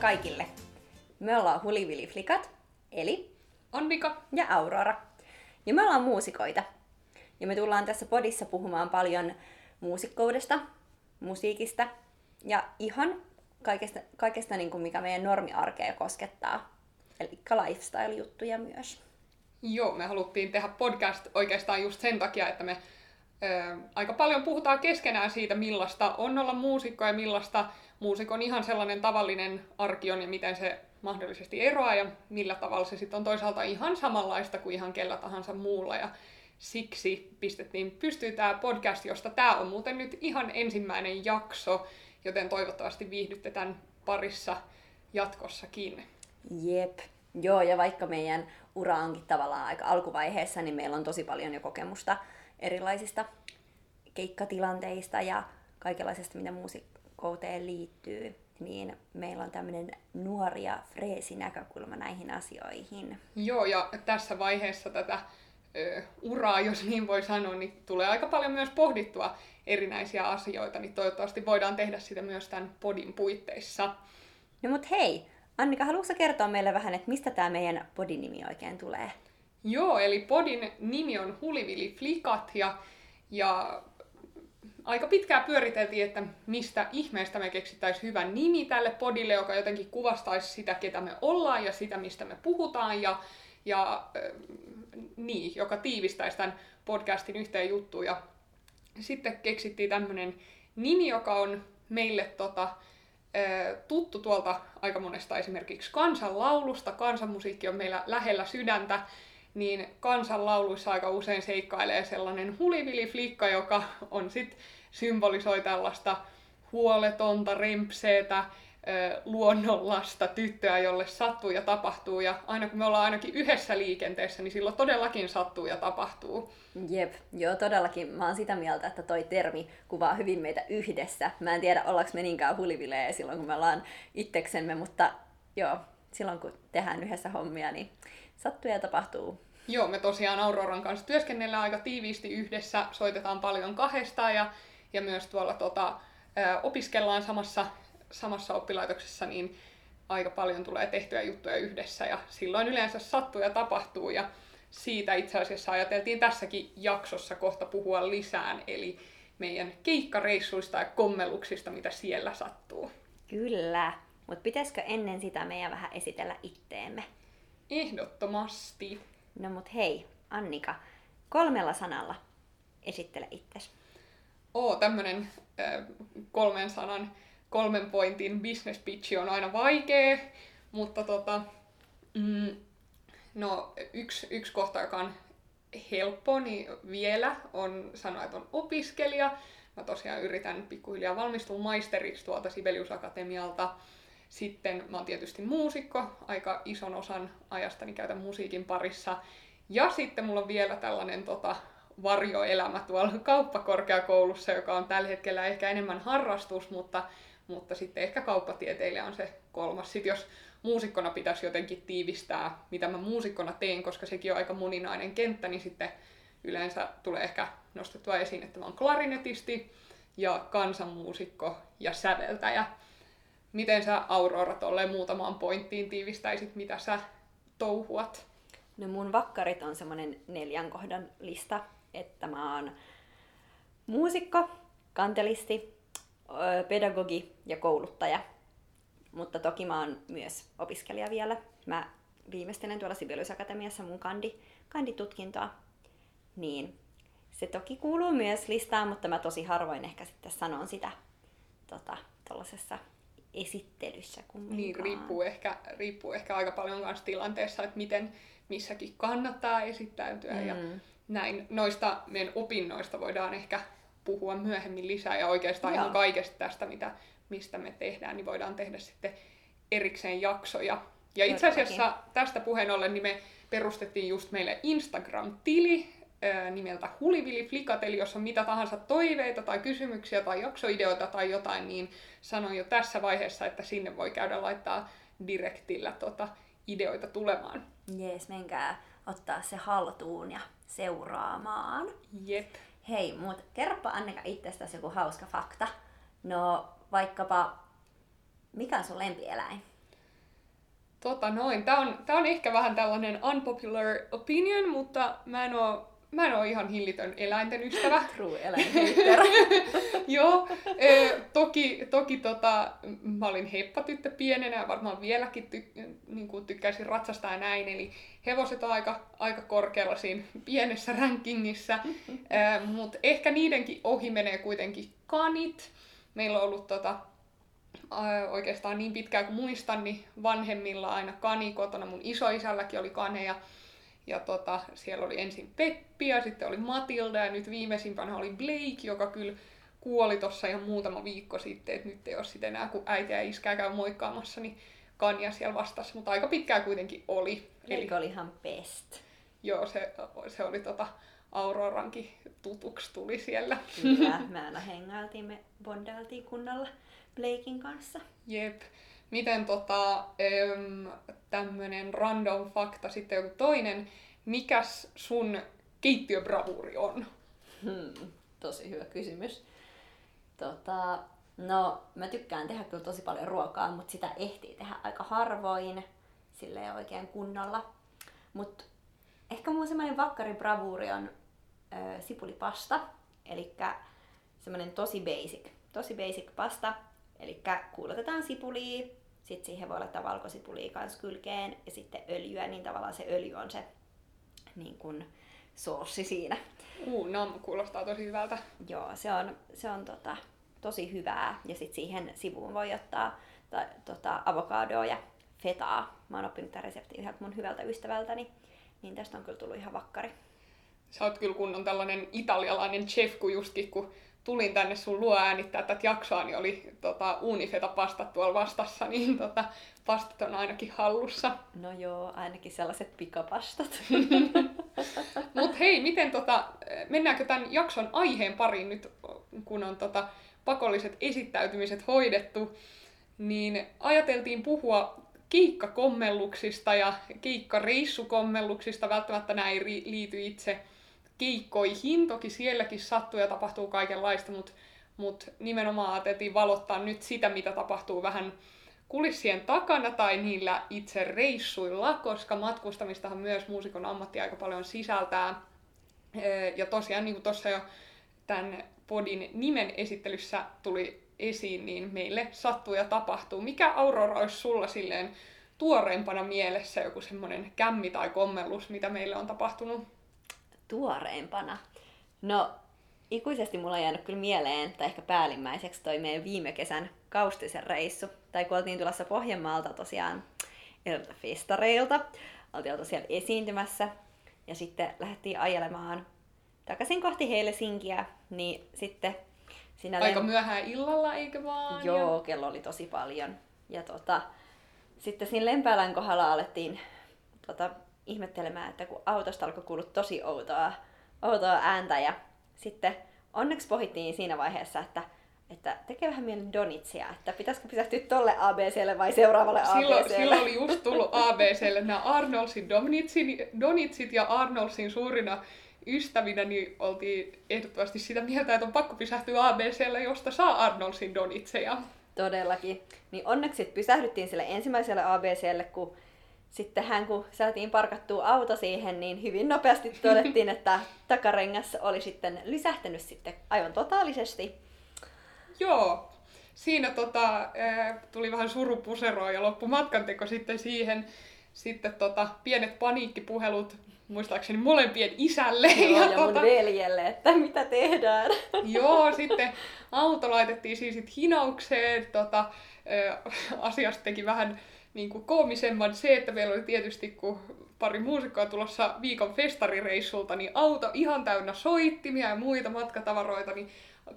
Kaikille! Me ollaan Hulivili Flikat, eli Annika ja Aurora. Ja me ollaan muusikoita. Ja me tullaan tässä podissa puhumaan paljon muusikkoudesta, musiikista ja ihan kaikesta, kaikesta niin kuin mikä meidän normiarkea koskettaa. Eli lifestyle-juttuja myös. Joo, me haluttiin tehdä podcast oikeastaan just sen takia, että me ö, aika paljon puhutaan keskenään siitä, millaista on olla muusikko ja millaista muusikon ihan sellainen tavallinen arki on ja miten se mahdollisesti eroaa ja millä tavalla se sitten on toisaalta ihan samanlaista kuin ihan kellä tahansa muulla. Ja siksi pistettiin pystyy tämä podcast, josta tämä on muuten nyt ihan ensimmäinen jakso, joten toivottavasti viihdytte tämän parissa jatkossakin. Jep. Joo, ja vaikka meidän ura onkin tavallaan aika alkuvaiheessa, niin meillä on tosi paljon jo kokemusta erilaisista keikkatilanteista ja kaikenlaisesta, mitä muusikkouteen liittyy, niin meillä on tämmöinen nuori ja freesi näkökulma näihin asioihin. Joo, ja tässä vaiheessa tätä ö, uraa, jos niin voi sanoa, niin tulee aika paljon myös pohdittua erinäisiä asioita, niin toivottavasti voidaan tehdä sitä myös tämän podin puitteissa. No mut hei, Annika, haluatko kertoa meille vähän, että mistä tämä meidän podin nimi oikein tulee? Joo, eli podin nimi on Hulivili Flikat ja, ja aika pitkään pyöriteltiin, että mistä ihmeestä me keksittäisiin hyvä nimi tälle podille, joka jotenkin kuvastaisi sitä, ketä me ollaan ja sitä, mistä me puhutaan ja, ja äh, niin, joka tiivistäisi tämän podcastin yhteen juttuun. Ja sitten keksittiin tämmöinen nimi, joka on meille tota, tuttu tuolta aika monesta esimerkiksi kansanlaulusta. Kansanmusiikki on meillä lähellä sydäntä, niin kansanlauluissa aika usein seikkailee sellainen hulivili flikka, joka on sit symbolisoi tällaista huoletonta, rempseetä, luonnonlasta tyttöä, jolle sattuu ja tapahtuu. Ja aina kun me ollaan ainakin yhdessä liikenteessä, niin silloin todellakin sattuu ja tapahtuu. Jep, joo todellakin. Mä oon sitä mieltä, että toi termi kuvaa hyvin meitä yhdessä. Mä en tiedä, ollaanko me niinkään hulivileja silloin, kun me ollaan itseksemme, mutta joo, silloin kun tehdään yhdessä hommia, niin sattuu ja tapahtuu. Joo, me tosiaan Auroran kanssa työskennellään aika tiiviisti yhdessä, soitetaan paljon kahdesta ja, ja myös tuolla tota, opiskellaan samassa samassa oppilaitoksessa, niin aika paljon tulee tehtyä juttuja yhdessä ja silloin yleensä sattuu ja tapahtuu ja siitä itse asiassa ajateltiin tässäkin jaksossa kohta puhua lisään, eli meidän keikkareissuista ja kommeluksista, mitä siellä sattuu. Kyllä, mutta pitäisikö ennen sitä meidän vähän esitellä itteemme? Ehdottomasti. No mut hei, Annika, kolmella sanalla esittele itsesi. Oo, tämmönen äh, kolmen sanan kolmen pointin business pitch on aina vaikea, mutta tota, mm, no, yksi, yksi kohta, joka on helppo, niin vielä on sanoa, että on opiskelija. Mä tosiaan yritän pikkuhiljaa valmistua maisteriksi tuolta Sibelius Akatemialta. Sitten mä oon tietysti muusikko, aika ison osan ajastani käytän musiikin parissa. Ja sitten mulla on vielä tällainen tota, varjoelämä tuolla kauppakorkeakoulussa, joka on tällä hetkellä ehkä enemmän harrastus, mutta mutta sitten ehkä kauppatieteilijä on se kolmas. Sitten jos muusikkona pitäisi jotenkin tiivistää, mitä mä muusikkona teen, koska sekin on aika moninainen kenttä, niin sitten yleensä tulee ehkä nostettua esiin, että mä oon klarinetisti ja kansanmuusikko ja säveltäjä. Miten sä Aurora tolleen muutamaan pointtiin tiivistäisit, mitä sä touhuat? No mun vakkarit on semmonen neljän kohdan lista, että mä oon muusikko, kantelisti, pedagogi ja kouluttaja. Mutta toki mä oon myös opiskelija vielä. Mä viimeistelen tuolla Sibelius Akatemiassa mun kandi, kanditutkintoa. Niin se toki kuuluu myös listaan, mutta mä tosi harvoin ehkä sitten sanon sitä tota, tuollaisessa esittelyssä kumminkaan. Niin, riippuu ehkä, riippuu ehkä aika paljon myös tilanteessa, että miten missäkin kannattaa esittäytyä mm. ja näin. Noista meidän opinnoista voidaan ehkä puhua myöhemmin lisää ja oikeastaan Joo. ihan kaikesta tästä, mitä, mistä me tehdään, niin voidaan tehdä sitten erikseen jaksoja. Ja itse asiassa tästä puheen ollen, niin me perustettiin just meille Instagram-tili nimeltä Hulivili Flikat, eli jos on mitä tahansa toiveita tai kysymyksiä tai jaksoideoita tai jotain, niin sanon jo tässä vaiheessa, että sinne voi käydä laittaa direktillä tota ideoita tulemaan. Jees, menkää ottaa se haltuun ja seuraamaan. Jep. Hei, mutta kerropa Annika itsestäsi joku hauska fakta. No, vaikkapa Mikä on sun lempieläin? Tota noin, tää on, tää on ehkä vähän tällainen unpopular opinion, mutta mä en oo, mä en oo ihan hillitön eläinten ystävä. True eläinhater. Joo, e, toki, toki tota, mä olin heppatyttö pienenä ja varmaan vieläkin ty, niin kuin tykkäisin ratsastaa näin, eli hevoset on aika, aika korkealla siinä pienessä rankingissa, e, mutta ehkä niidenkin ohi menee kuitenkin kanit. Meillä on ollut tota, oikeastaan niin pitkään kuin muistan, niin vanhemmilla aina kani kotona. Mun isoisälläkin oli kaneja. Ja tota, siellä oli ensin Peppi ja sitten oli Matilda ja nyt viimeisimpänä oli Blake, joka kyllä kuoli tuossa ihan muutama viikko sitten, että nyt ei ole sitten enää, kun äiti ja iskä käy moikkaamassa, niin Kania siellä vastassa, mutta aika pitkään kuitenkin oli. Eli oli ihan best. Joo, se, se oli tota, Aurorankin tutuksi tuli siellä. Kyllä, me aina hengailtiin, me bondailtiin kunnolla. Blakein kanssa. Jep. Miten tota, tämmönen random fakta sitten joku toinen, mikäs sun keittiöbravuuri on? Hmm, tosi hyvä kysymys. Tota, no, mä tykkään tehdä kyllä tosi paljon ruokaa, mutta sitä ehtii tehdä aika harvoin, sille oikein kunnolla. Mutta ehkä mun semmoinen vakkaribravuuri on ö, sipulipasta, eli semmoinen tosi basic, tosi basic pasta, Eli kuulotetaan sipulia, sitten siihen voi laittaa valkosipulia kanssa kylkeen ja sitten öljyä, niin tavallaan se öljy on se niin kuin, soossi siinä. Uu, nam, kuulostaa tosi hyvältä. Joo, se on, se on tota, tosi hyvää. Ja sitten siihen sivuun voi ottaa ta, tota, avokadoa ja fetaa. Mä oon oppinut tämän reseptin yhdeltä mun hyvältä ystävältäni, niin tästä on kyllä tullut ihan vakkari. Sä oot kyllä kunnon tällainen italialainen chef, kun justkin kun tulin tänne sun luo äänittää tätä jaksoa, niin oli tota, Unifeta pastat tuolla vastassa, niin tota, pastat on ainakin hallussa. No joo, ainakin sellaiset pikapastat. Mut hei, miten tota, mennäänkö tämän jakson aiheen pariin nyt, kun on tota, pakolliset esittäytymiset hoidettu, niin ajateltiin puhua keikkakommelluksista ja keikkareissukommelluksista. Välttämättä näin liity itse keikkoihin. Toki sielläkin sattuu ja tapahtuu kaikenlaista, mutta mut nimenomaan ajateltiin valottaa nyt sitä, mitä tapahtuu vähän kulissien takana tai niillä itse reissuilla, koska matkustamistahan myös muusikon ammatti aika paljon sisältää. Ja tosiaan, niin kuin tuossa jo tämän podin nimen esittelyssä tuli esiin, niin meille sattuu ja tapahtuu. Mikä Aurora olisi sulla silleen tuoreimpana mielessä joku semmoinen kämmi tai kommellus, mitä meille on tapahtunut? Tuoreimpana? No, ikuisesti mulla on jäänyt kyllä mieleen, tai ehkä päällimmäiseksi toi meidän viime kesän kaustisen reissu. Tai kun oltiin tulossa Pohjanmaalta tosiaan festareilta, oltiin oltu siellä esiintymässä, ja sitten lähdettiin ajelemaan takaisin kohti Helsinkiä, niin sitten siinä Aika myöhään illalla, eikö vaan? Joo, kello oli tosi paljon. Ja tota, sitten siinä Lempäälän kohdalla alettiin tota, ihmettelemään, että kun autosta alkoi kuulua tosi outoa, outoa ääntä ja sitten onneksi pohittiin siinä vaiheessa, että että tekee vähän mieli donitsia, että pitäisikö pysähtyä tolle ABClle vai seuraavalle silloin, ABClle. Silloin oli just tullut ABClle nämä Arnoldsin donitsit ja Arnoldsin suurina ystävinä, niin oltiin ehdottomasti sitä mieltä, että on pakko pysähtyä ABClle, josta saa Arnoldsin donitseja. Todellakin. Niin onneksi pysähdyttiin sille ensimmäiselle ABClle, kun sitten hän kun saatiin parkattua auto siihen, niin hyvin nopeasti todettiin, että takarengas oli sitten lysähtänyt sitten aivan totaalisesti. Joo, siinä tota, tuli vähän surupuseroa ja loppu matkanteko sitten siihen. Sitten tota, pienet paniikkipuhelut muistaakseni molempien isälle. Joo, ja, ja mun tota, veljelle, että mitä tehdään. Joo, sitten auto laitettiin siis sit hinaukseen. Tota, asiasta teki vähän niin kuin koomisemman se, että meillä oli tietysti, kun pari muusikkoa tulossa viikon festarireissulta, niin auto ihan täynnä soittimia ja muita matkatavaroita, niin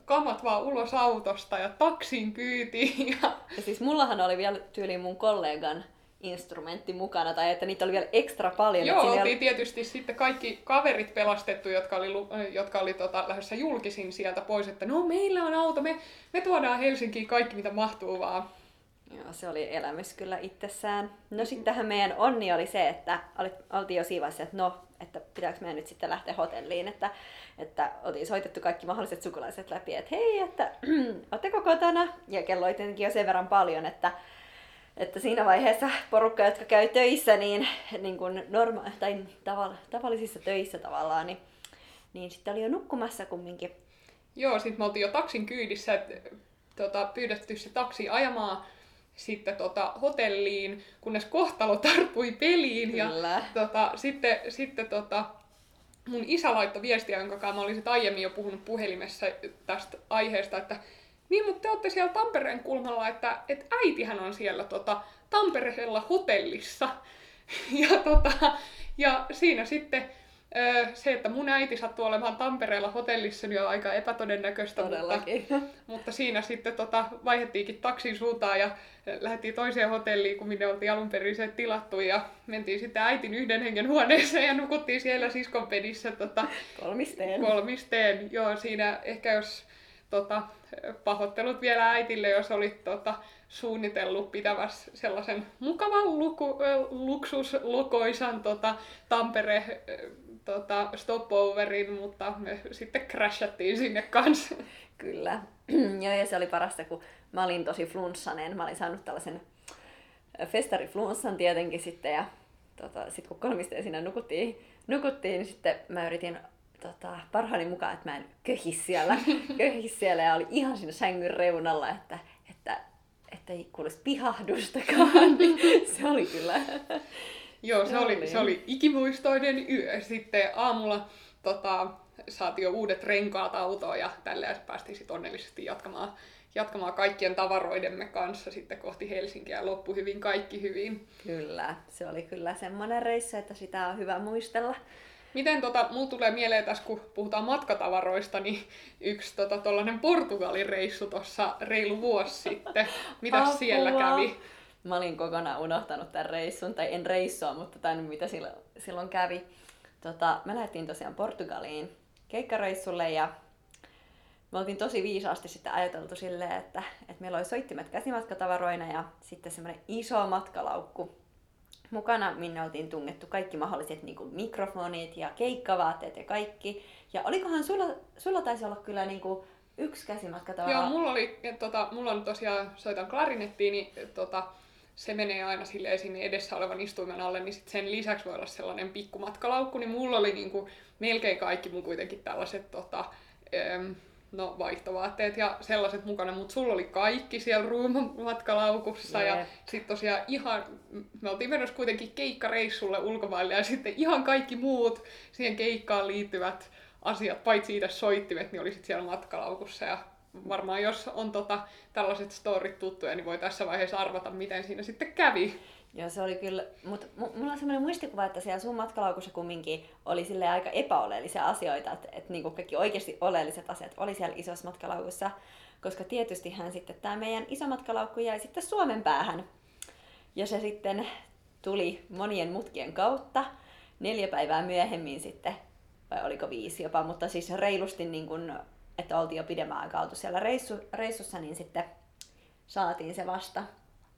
kamat vaan ulos autosta ja taksin kyytiin. Ja... ja siis mullahan oli vielä tyyliin mun kollegan instrumentti mukana, tai että niitä oli vielä ekstra paljon. Joo, oltiin oli... tietysti sitten kaikki kaverit pelastettu, jotka oli, jotka oli tota, lähdössä julkisin sieltä pois, että no meillä on auto, me, me tuodaan Helsinkiin kaikki mitä mahtuu vaan. Joo, se oli elämys kyllä itsessään. No sittenhän meidän onni oli se, että oltiin jo siinä että no, että pitääkö meidän nyt sitten lähteä hotelliin, että, että oltiin soitettu kaikki mahdolliset sukulaiset läpi, että hei, että ootteko kotona? Ja kello oli tietenkin jo sen verran paljon, että, että siinä vaiheessa porukka, jotka käy töissä, niin, niin kuin norma- tai tavall- tavallisissa töissä tavallaan, niin, niin sitten oli jo nukkumassa kumminkin. Joo, sitten me oltiin jo taksin kyydissä, että tota, pyydetty se taksi ajamaan sitten tota, hotelliin, kunnes kohtalo tarttui peliin. Kyllä. Ja tota, sitten, sitten tota, mun isä laittoi viestiä, jonka mä olin aiemmin jo puhunut puhelimessa tästä aiheesta, että niin, mutta te olette siellä Tampereen kulmalla, että, että äitihän on siellä tota, Tampereella hotellissa. Ja, tota, ja siinä sitten se, että mun äiti sattuu olemaan Tampereella hotellissa, niin on aika epätodennäköistä. Todellakin. Mutta, mutta siinä sitten tota, vaihdettiinkin taksin suuntaan ja lähdettiin toiseen hotelliin, kun minne oltiin alun perin se tilattu. Ja mentiin sitten äitin yhden hengen huoneeseen ja nukuttiin siellä siskon pedissä. Tota, kolmisteen. Kolmisteen, joo. Siinä ehkä jos tota, pahoittelut vielä äitille, jos olit tota, suunnitellut pitävässä sellaisen mukavan luku, luksuslokoisan tota, Tampere tota, stopoverin, mutta me sitten crashattiin sinne kanssa. Kyllä. Joo, ja se oli parasta, kun mä olin tosi flunssanen. Mä olin saanut tällaisen festariflunssan tietenkin sitten, ja tota, sitten kun kolmiste siinä nukuttiin, nukuttiin, niin sitten mä yritin tota, parhaani mukaan, että mä en köhis siellä, köhis siellä ja oli ihan siinä sängyn reunalla, että, että, että ei kuulisi pihahdustakaan. se oli kyllä Joo, se oli, se oli ikimuistoinen yö. Sitten aamulla tota, saatiin jo uudet renkaat autoon ja tälleen päästiin sitten onnellisesti jatkamaan, jatkamaan kaikkien tavaroidemme kanssa sitten kohti Helsinkiä ja loppu hyvin, kaikki hyvin. Kyllä, se oli kyllä semmoinen reissu, että sitä on hyvä muistella. Miten tota, mulla tulee mieleen tässä, kun puhutaan matkatavaroista, niin yksi tota, Portugalin reissu tuossa reilu vuosi sitten. Mitä siellä kävi? Mä olin kokonaan unohtanut tämän reissun, tai en reissua, mutta tämän mitä silloin, kävi. Tota, me lähdettiin tosiaan Portugaliin keikkareissulle ja me oltiin tosi viisaasti sitten ajateltu silleen, että, että meillä oli soittimet käsimatkatavaroina ja sitten semmoinen iso matkalaukku mukana, minne oltiin tungettu kaikki mahdolliset niin mikrofonit ja keikkavaatteet ja kaikki. Ja olikohan sulla, sulla taisi olla kyllä niin kuin yksi käsimatkatavara? Joo, mulla oli, tota, mulla on tosiaan, soitan klarinettiin, niin tota, se menee aina silleen sinne edessä olevan istuimen alle, niin sit sen lisäksi voi olla sellainen pikkumatkalaukku, niin mulla oli niinku melkein kaikki mun kuitenkin tällaiset tota, ähm, no, vaihtovaatteet ja sellaiset mukana, mutta sulla oli kaikki siellä ruumamatkalaukussa ja sitten tosiaan ihan, me oltiin menossa kuitenkin keikkareissulle ulkomaille ja sitten ihan kaikki muut siihen keikkaan liittyvät asiat, paitsi siitä soittimet, niin oli sitten siellä matkalaukussa ja varmaan jos on tota, tällaiset storit tuttuja, niin voi tässä vaiheessa arvata, miten siinä sitten kävi. Joo, se oli kyllä, mutta mulla on sellainen muistikuva, että siellä sun matkalaukussa kumminkin oli sille aika epäoleellisia asioita, että, että niin kaikki oikeasti oleelliset asiat oli siellä isossa matkalaukussa, koska tietystihän sitten tämä meidän iso matkalaukku jäi sitten Suomen päähän. Ja se sitten tuli monien mutkien kautta neljä päivää myöhemmin sitten, vai oliko viisi jopa, mutta siis reilusti niin kuin että oltiin jo pidemmän aikaa oltu siellä reissu, reissussa, niin sitten saatiin se vasta.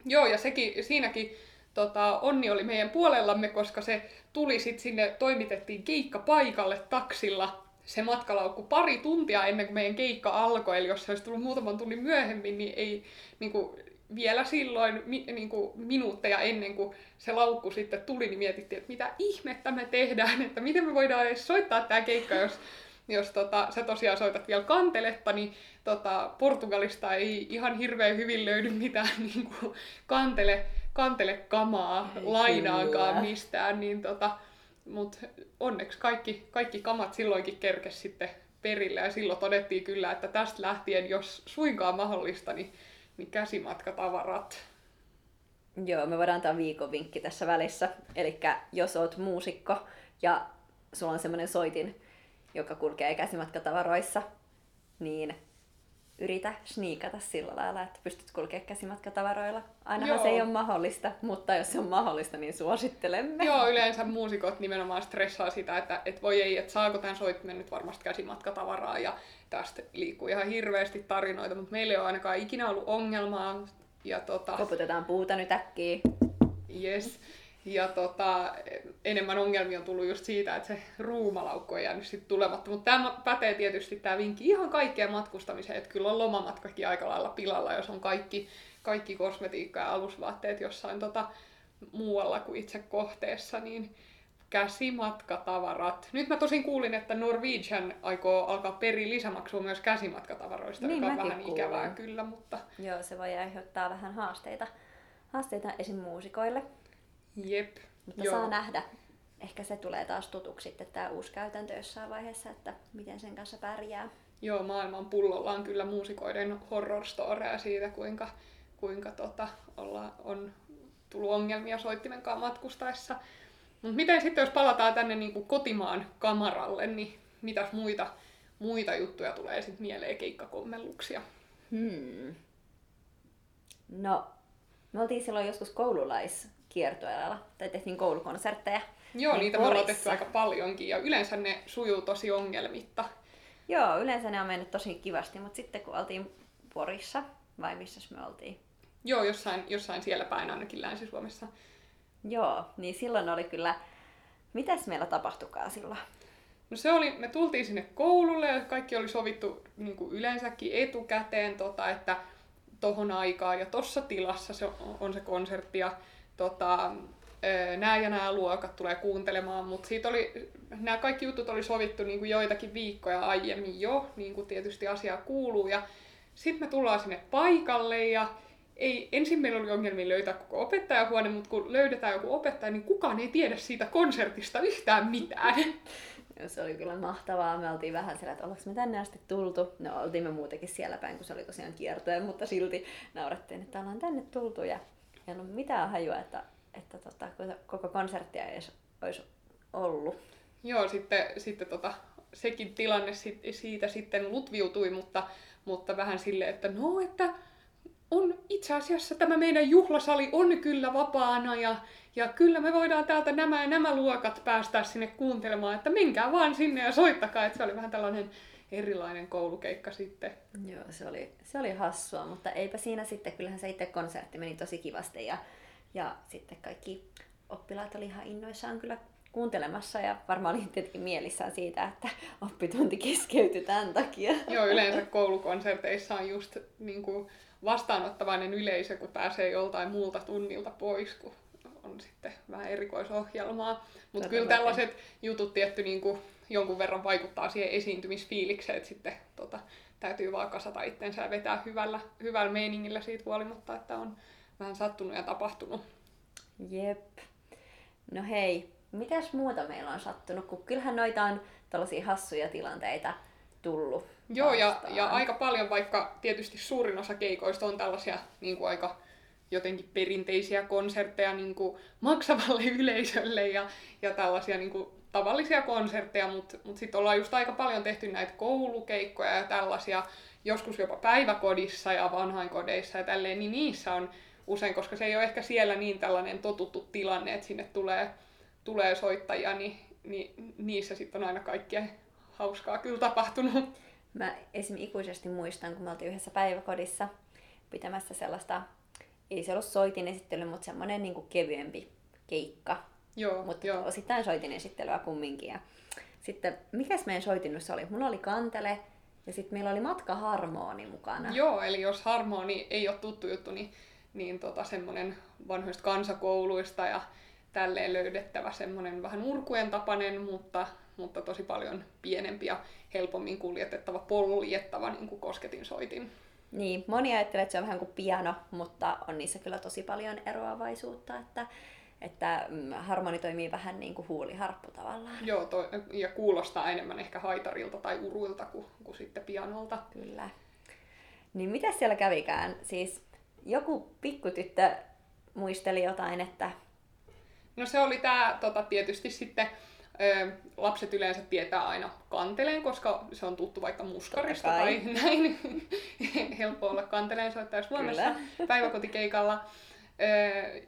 Joo, ja sekin, siinäkin tota, onni oli meidän puolellamme, koska se tuli sitten sinne, toimitettiin keikka paikalle taksilla se matkalaukku pari tuntia ennen kuin meidän keikka alkoi, eli jos se olisi tullut muutaman tunnin myöhemmin, niin ei niin kuin, vielä silloin mi, niin kuin, minuutteja ennen kuin se laukku sitten tuli, niin mietittiin, että mitä ihmettä me tehdään, että miten me voidaan edes soittaa tämä keikka, jos jos tota, sä tosiaan soitat vielä kanteletta, niin tota, Portugalista ei ihan hirveän hyvin löydy mitään niin kuin, kantele, kantele kamaa ei, lainaakaan kyllä. mistään, niin tota, mutta onneksi kaikki, kaikki kamat silloinkin kerkes sitten perille ja silloin todettiin kyllä, että tästä lähtien, jos suinkaan mahdollista, niin, niin käsimatkatavarat. Joo, me voidaan antaa viikon vinkki tässä välissä. Eli jos oot muusikko ja sulla on semmoinen soitin, joka kulkee käsimatkatavaroissa, niin yritä sniikata sillä lailla, että pystyt kulkemaan käsimatkatavaroilla. Ainahan Joo. se ei ole mahdollista, mutta jos se on mahdollista, niin suosittelemme. Joo, yleensä muusikot nimenomaan stressaa sitä, että et voi ei, että saako tämän soittimen nyt varmasti käsimatkatavaraa ja tästä liikkuu ihan hirveästi tarinoita, mutta meillä ei ole ainakaan ikinä ollut ongelmaa. ja tota, Koputetaan puuta nyt äkkiä. yes. Ja tota, enemmän ongelmia on tullut just siitä, että se ruumalaukku on jäänyt sitten tulematta. Mutta tämä pätee tietysti tämä vinkki ihan kaikkeen matkustamiseen, että kyllä on lomamatkakin aika lailla pilalla, jos on kaikki, kaikki kosmetiikka ja alusvaatteet jossain tota, muualla kuin itse kohteessa, niin käsimatkatavarat. Nyt mä tosin kuulin, että Norwegian aikoo alkaa peri lisämaksua myös käsimatkatavaroista, Niin, joka on vähän kuulin. ikävää kyllä, mutta Joo, se voi aiheuttaa vähän haasteita, haasteita esim. muusikoille. Jep. Mutta saa nähdä. Ehkä se tulee taas tutuksi sitten tämä uusi käytäntö jossain vaiheessa, että miten sen kanssa pärjää. Joo, maailman pullolla on kyllä muusikoiden horror storeja siitä, kuinka, kuinka tota, olla, on tullut ongelmia soittimen kanssa matkustaessa. Mutta miten sitten, jos palataan tänne niin kuin kotimaan kamaralle, niin mitäs muita, muita juttuja tulee sitten mieleen keikkakommelluksia? Hmm. No, me oltiin silloin joskus koululaiskiertueella, tai tehtiin koulukonsertteja. Joo, Niin niitä me ollaan Porissa. tehty aika paljonkin ja yleensä ne sujuu tosi ongelmitta. Joo, yleensä ne on mennyt tosi kivasti, mutta sitten kun oltiin Porissa, vai missä me oltiin? Joo, jossain, jossain siellä päin ainakin Länsi-Suomessa. Joo, niin silloin oli kyllä... Mitäs meillä tapahtukaa silloin? No se oli, me tultiin sinne koululle ja kaikki oli sovittu niin kuin yleensäkin etukäteen, tota, että tohon aikaan ja tossa tilassa se on, on se konsertti ja tota, nämä ja nämä luokat tulee kuuntelemaan, mutta siitä oli, nämä kaikki jutut oli sovittu niin kuin joitakin viikkoja aiemmin jo, niin kuin tietysti asiaa kuuluu ja sitten me tullaan sinne paikalle ja ei, ensin meillä oli ongelmia löytää koko opettajahuone, mutta kun löydetään joku opettaja, niin kukaan ei tiedä siitä konsertista yhtään mitään. Se oli kyllä mahtavaa. Me oltiin vähän siellä, että ollaanko me tänne asti tultu. No oltiin me muutenkin siellä päin, kun se oli tosiaan kiertoja, mutta silti naurettiin, että ollaan tänne tultu ja ei ollut mitään hajua, että, että tota, koko konserttia ei olisi ollut. Joo, sitten, sitten tota, sekin tilanne siitä sitten lutviutui, mutta, mutta vähän silleen, että no, että on itse asiassa tämä meidän juhlasali on kyllä vapaana ja, ja kyllä me voidaan täältä nämä ja nämä luokat päästää sinne kuuntelemaan, että menkää vaan sinne ja soittakaa, että se oli vähän tällainen erilainen koulukeikka sitten. Joo, se oli, se oli hassua, mutta eipä siinä sitten, kyllähän se itse konsertti meni tosi kivasti ja, ja sitten kaikki oppilaat oli ihan innoissaan kyllä kuuntelemassa ja varmaan oli tietenkin mielissään siitä, että oppitunti keskeytyi tämän takia. Joo, yleensä koulukonserteissa on just niin kuin vastaanottavainen yleisö, kun pääsee joltain muulta tunnilta pois, kun on sitten vähän erikoisohjelmaa. Mutta kyllä tällaiset jutut tietty niin kuin jonkun verran vaikuttaa siihen esiintymisfiilikseen, että sitten tota, täytyy vaan kasata itsensä ja vetää hyvällä, hyvällä meiningillä siitä huolimatta, että on vähän sattunut ja tapahtunut. Jep. No hei, mitäs muuta meillä on sattunut, kun kyllähän noita on tällaisia hassuja tilanteita tullut Joo, ja, ja aika paljon, vaikka tietysti suurin osa keikoista on tällaisia niin kuin aika jotenkin perinteisiä konsertteja niin kuin maksavalle yleisölle ja, ja tällaisia niin kuin tavallisia konsertteja, mutta mut sitten ollaan just aika paljon tehty näitä koulukeikkoja ja tällaisia, joskus jopa päiväkodissa ja vanhainkodeissa ja tälleen, niin niissä on usein, koska se ei ole ehkä siellä niin tällainen totuttu tilanne, että sinne tulee, tulee soittajia, niin, niin niissä sitten on aina kaikkea hauskaa kyllä tapahtunut. Mä esim. ikuisesti muistan, kun me oltiin yhdessä päiväkodissa pitämässä sellaista, ei se ollut soitin esittely, mutta semmoinen niin kevyempi keikka. Joo, Mutta joo. osittain soitin esittelyä kumminkin. Ja sitten, mikäs meidän soitinnossa oli? Mulla oli kantele ja sitten meillä oli matkaharmoni mukana. Joo, eli jos harmoni ei ole tuttu juttu, niin, niin tota, semmoinen vanhoista kansakouluista ja tälleen löydettävä semmoinen vähän urkujen tapainen, mutta, mutta tosi paljon pienempi ja helpommin kuljetettava, poljettava niin kuin kosketin soitin. Niin, moni ajattelee, että se on vähän kuin piano, mutta on niissä kyllä tosi paljon eroavaisuutta, että, että mm, harmoni toimii vähän niin kuin huuliharppu tavallaan. Joo, to, ja kuulostaa enemmän ehkä haitarilta tai uruilta kuin, kuin sitten pianolta. Kyllä. Niin mitä siellä kävikään? Siis joku pikkutyttö muisteli jotain, että No se oli tämä tota, tietysti sitten, lapset yleensä tietää aina kanteleen, koska se on tuttu vaikka muskarista tai näin. Helppo olla kanteleen soittaja Suomessa päiväkotikeikalla.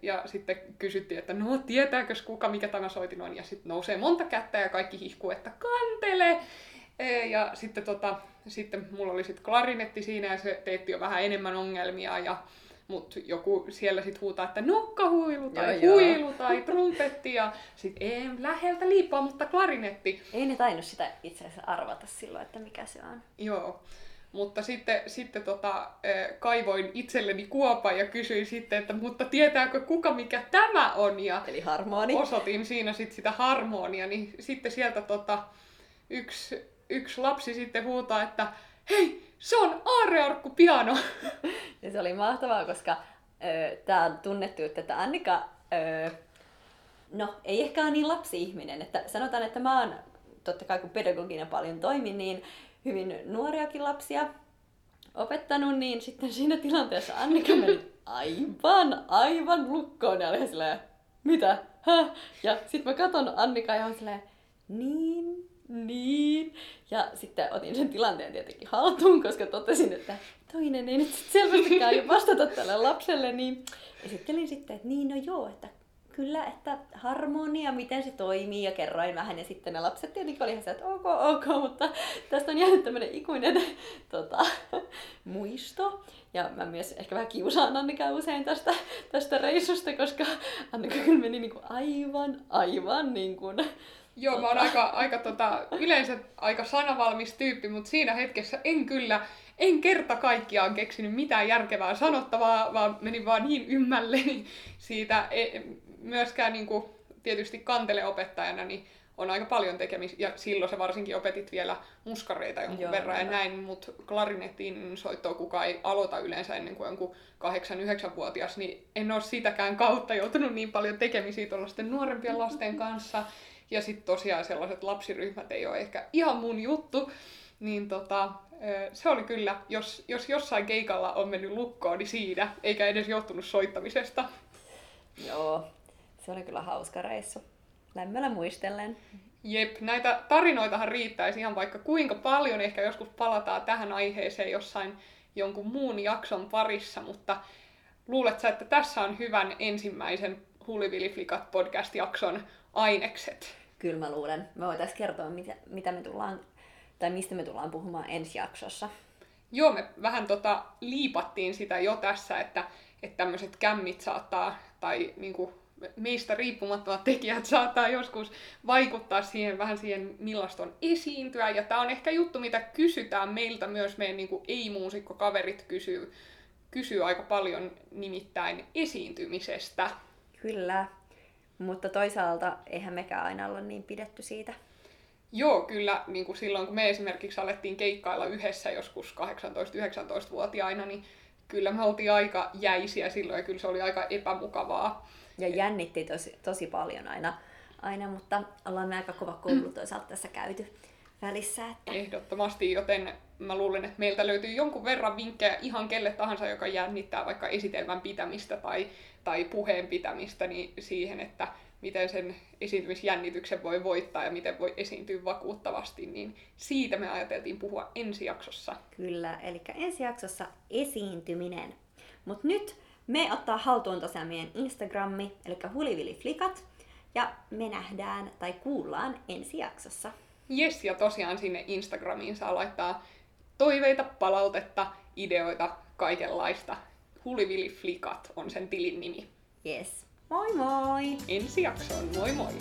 Ja sitten kysyttiin, että no tietääkö kuka mikä tämä soitin on. Ja sitten nousee monta kättä ja kaikki hihkuu, että kantele. Ja sitten, tota, sitten mulla oli sitten klarinetti siinä ja se teetti jo vähän enemmän ongelmia. Ja mutta joku siellä sitten huutaa, että nokkahuilu tai Joo, joo. huilu tai trumpetti ja sitten ei läheltä liippaa, mutta klarinetti. Ei ne tainnut sitä itse asiassa arvata silloin, että mikä se on. Joo. Mutta sitten, sitten tota, kaivoin itselleni kuopan ja kysyin sitten, että mutta tietääkö kuka mikä tämä on? Ja Eli harmoni. osoitin siinä sit sitä harmonia, niin sitten sieltä tota, yksi, yksi lapsi sitten huutaa, että hei, se on aarrearkku piano. Ja se oli mahtavaa, koska tämä on tunnettu, että Annika, ö, no ei ehkä ole niin lapsi-ihminen, että sanotaan, että mä oon, totta kai kun pedagogina paljon toimin, niin hyvin nuoriakin lapsia opettanut, niin sitten siinä tilanteessa Annika meni aivan, aivan lukkoon ja oli silleen, mitä? Häh? Ja sitten mä katon Annika ja silleen, niin, niin. Ja sitten otin sen tilanteen tietenkin haltuun, koska totesin, että toinen ei nyt selvästikään aio vastata tälle lapselle, niin esittelin sitten, että niin no joo, että kyllä, että harmonia, miten se toimii ja kerroin vähän ja sitten ne lapset tietenkin oli se, että ok, ok, mutta tästä on jäänyt tämmöinen ikuinen tota, muisto. Ja mä myös ehkä vähän kiusaan Annika usein tästä, tästä reissusta, koska Annika kyllä meni niinku aivan, aivan niin kuin Joo, mä oon aika, aika tota, yleensä aika sanavalmis tyyppi, mutta siinä hetkessä en kyllä, en kerta kaikkiaan keksinyt mitään järkevää sanottavaa, vaan menin vaan niin ymmälleni siitä. E, myöskään niin kuin, tietysti kanteleopettajana niin on aika paljon tekemistä, ja silloin se varsinkin opetit vielä muskareita jonkun Joo, verran ja joo. näin, mutta klarinettiin soittoa kukaan ei aloita yleensä ennen kuin jonkun 8-9-vuotias, niin en ole sitäkään kautta joutunut niin paljon tekemisiä tuollaisten nuorempien lasten kanssa. Ja sitten tosiaan sellaiset lapsiryhmät ei ole ehkä ihan mun juttu, niin tota, se oli kyllä, jos, jos jossain keikalla on mennyt lukkoon, niin siinä, eikä edes johtunut soittamisesta. Joo, se oli kyllä hauska reissu. Lämmöllä muistellen. Jep, näitä tarinoitahan riittäisi ihan vaikka kuinka paljon, ehkä joskus palataan tähän aiheeseen jossain jonkun muun jakson parissa, mutta luulet sä, että tässä on hyvän ensimmäisen Huliviliflikat podcast-jakson ainekset? Kyllä mä luulen. Me voitaisiin kertoa, mitä, mitä me tullaan, tai mistä me tullaan puhumaan ensi jaksossa. Joo, me vähän tota liipattiin sitä jo tässä, että, että tämmöiset kämmit saattaa, tai niinku meistä riippumattomat tekijät saattaa joskus vaikuttaa siihen vähän siihen, millaista on esiintyä. Ja tämä on ehkä juttu, mitä kysytään meiltä myös meidän niinku ei-muusikkokaverit kysyy, kysyy aika paljon nimittäin esiintymisestä. Kyllä. Mutta toisaalta eihän mekään aina olla niin pidetty siitä. Joo, kyllä niin kuin silloin kun me esimerkiksi alettiin keikkailla yhdessä joskus 18-19-vuotiaina, niin kyllä me oltiin aika jäisiä silloin ja kyllä se oli aika epämukavaa. Ja jännitti tosi, tosi paljon aina, aina, mutta ollaan me aika kova koulu toisaalta tässä käyty välissä. Että... Ehdottomasti, joten mä luulen, että meiltä löytyy jonkun verran vinkkejä ihan kelle tahansa, joka jännittää vaikka esitelmän pitämistä tai, tai puheen pitämistä, niin siihen, että miten sen esiintymisjännityksen voi voittaa ja miten voi esiintyä vakuuttavasti, niin siitä me ajateltiin puhua ensi jaksossa. Kyllä, eli ensi jaksossa esiintyminen. Mutta nyt me ottaa haltuun tosiaan meidän Instagrammi, eli huliviliflikat, ja me nähdään tai kuullaan ensi jaksossa. Jes, ja tosiaan sinne Instagramiin saa laittaa toiveita, palautetta, ideoita, kaikenlaista. Huliviliflikat on sen tilin nimi. Yes. Moi moi! Ensi jaksoon, moi moi!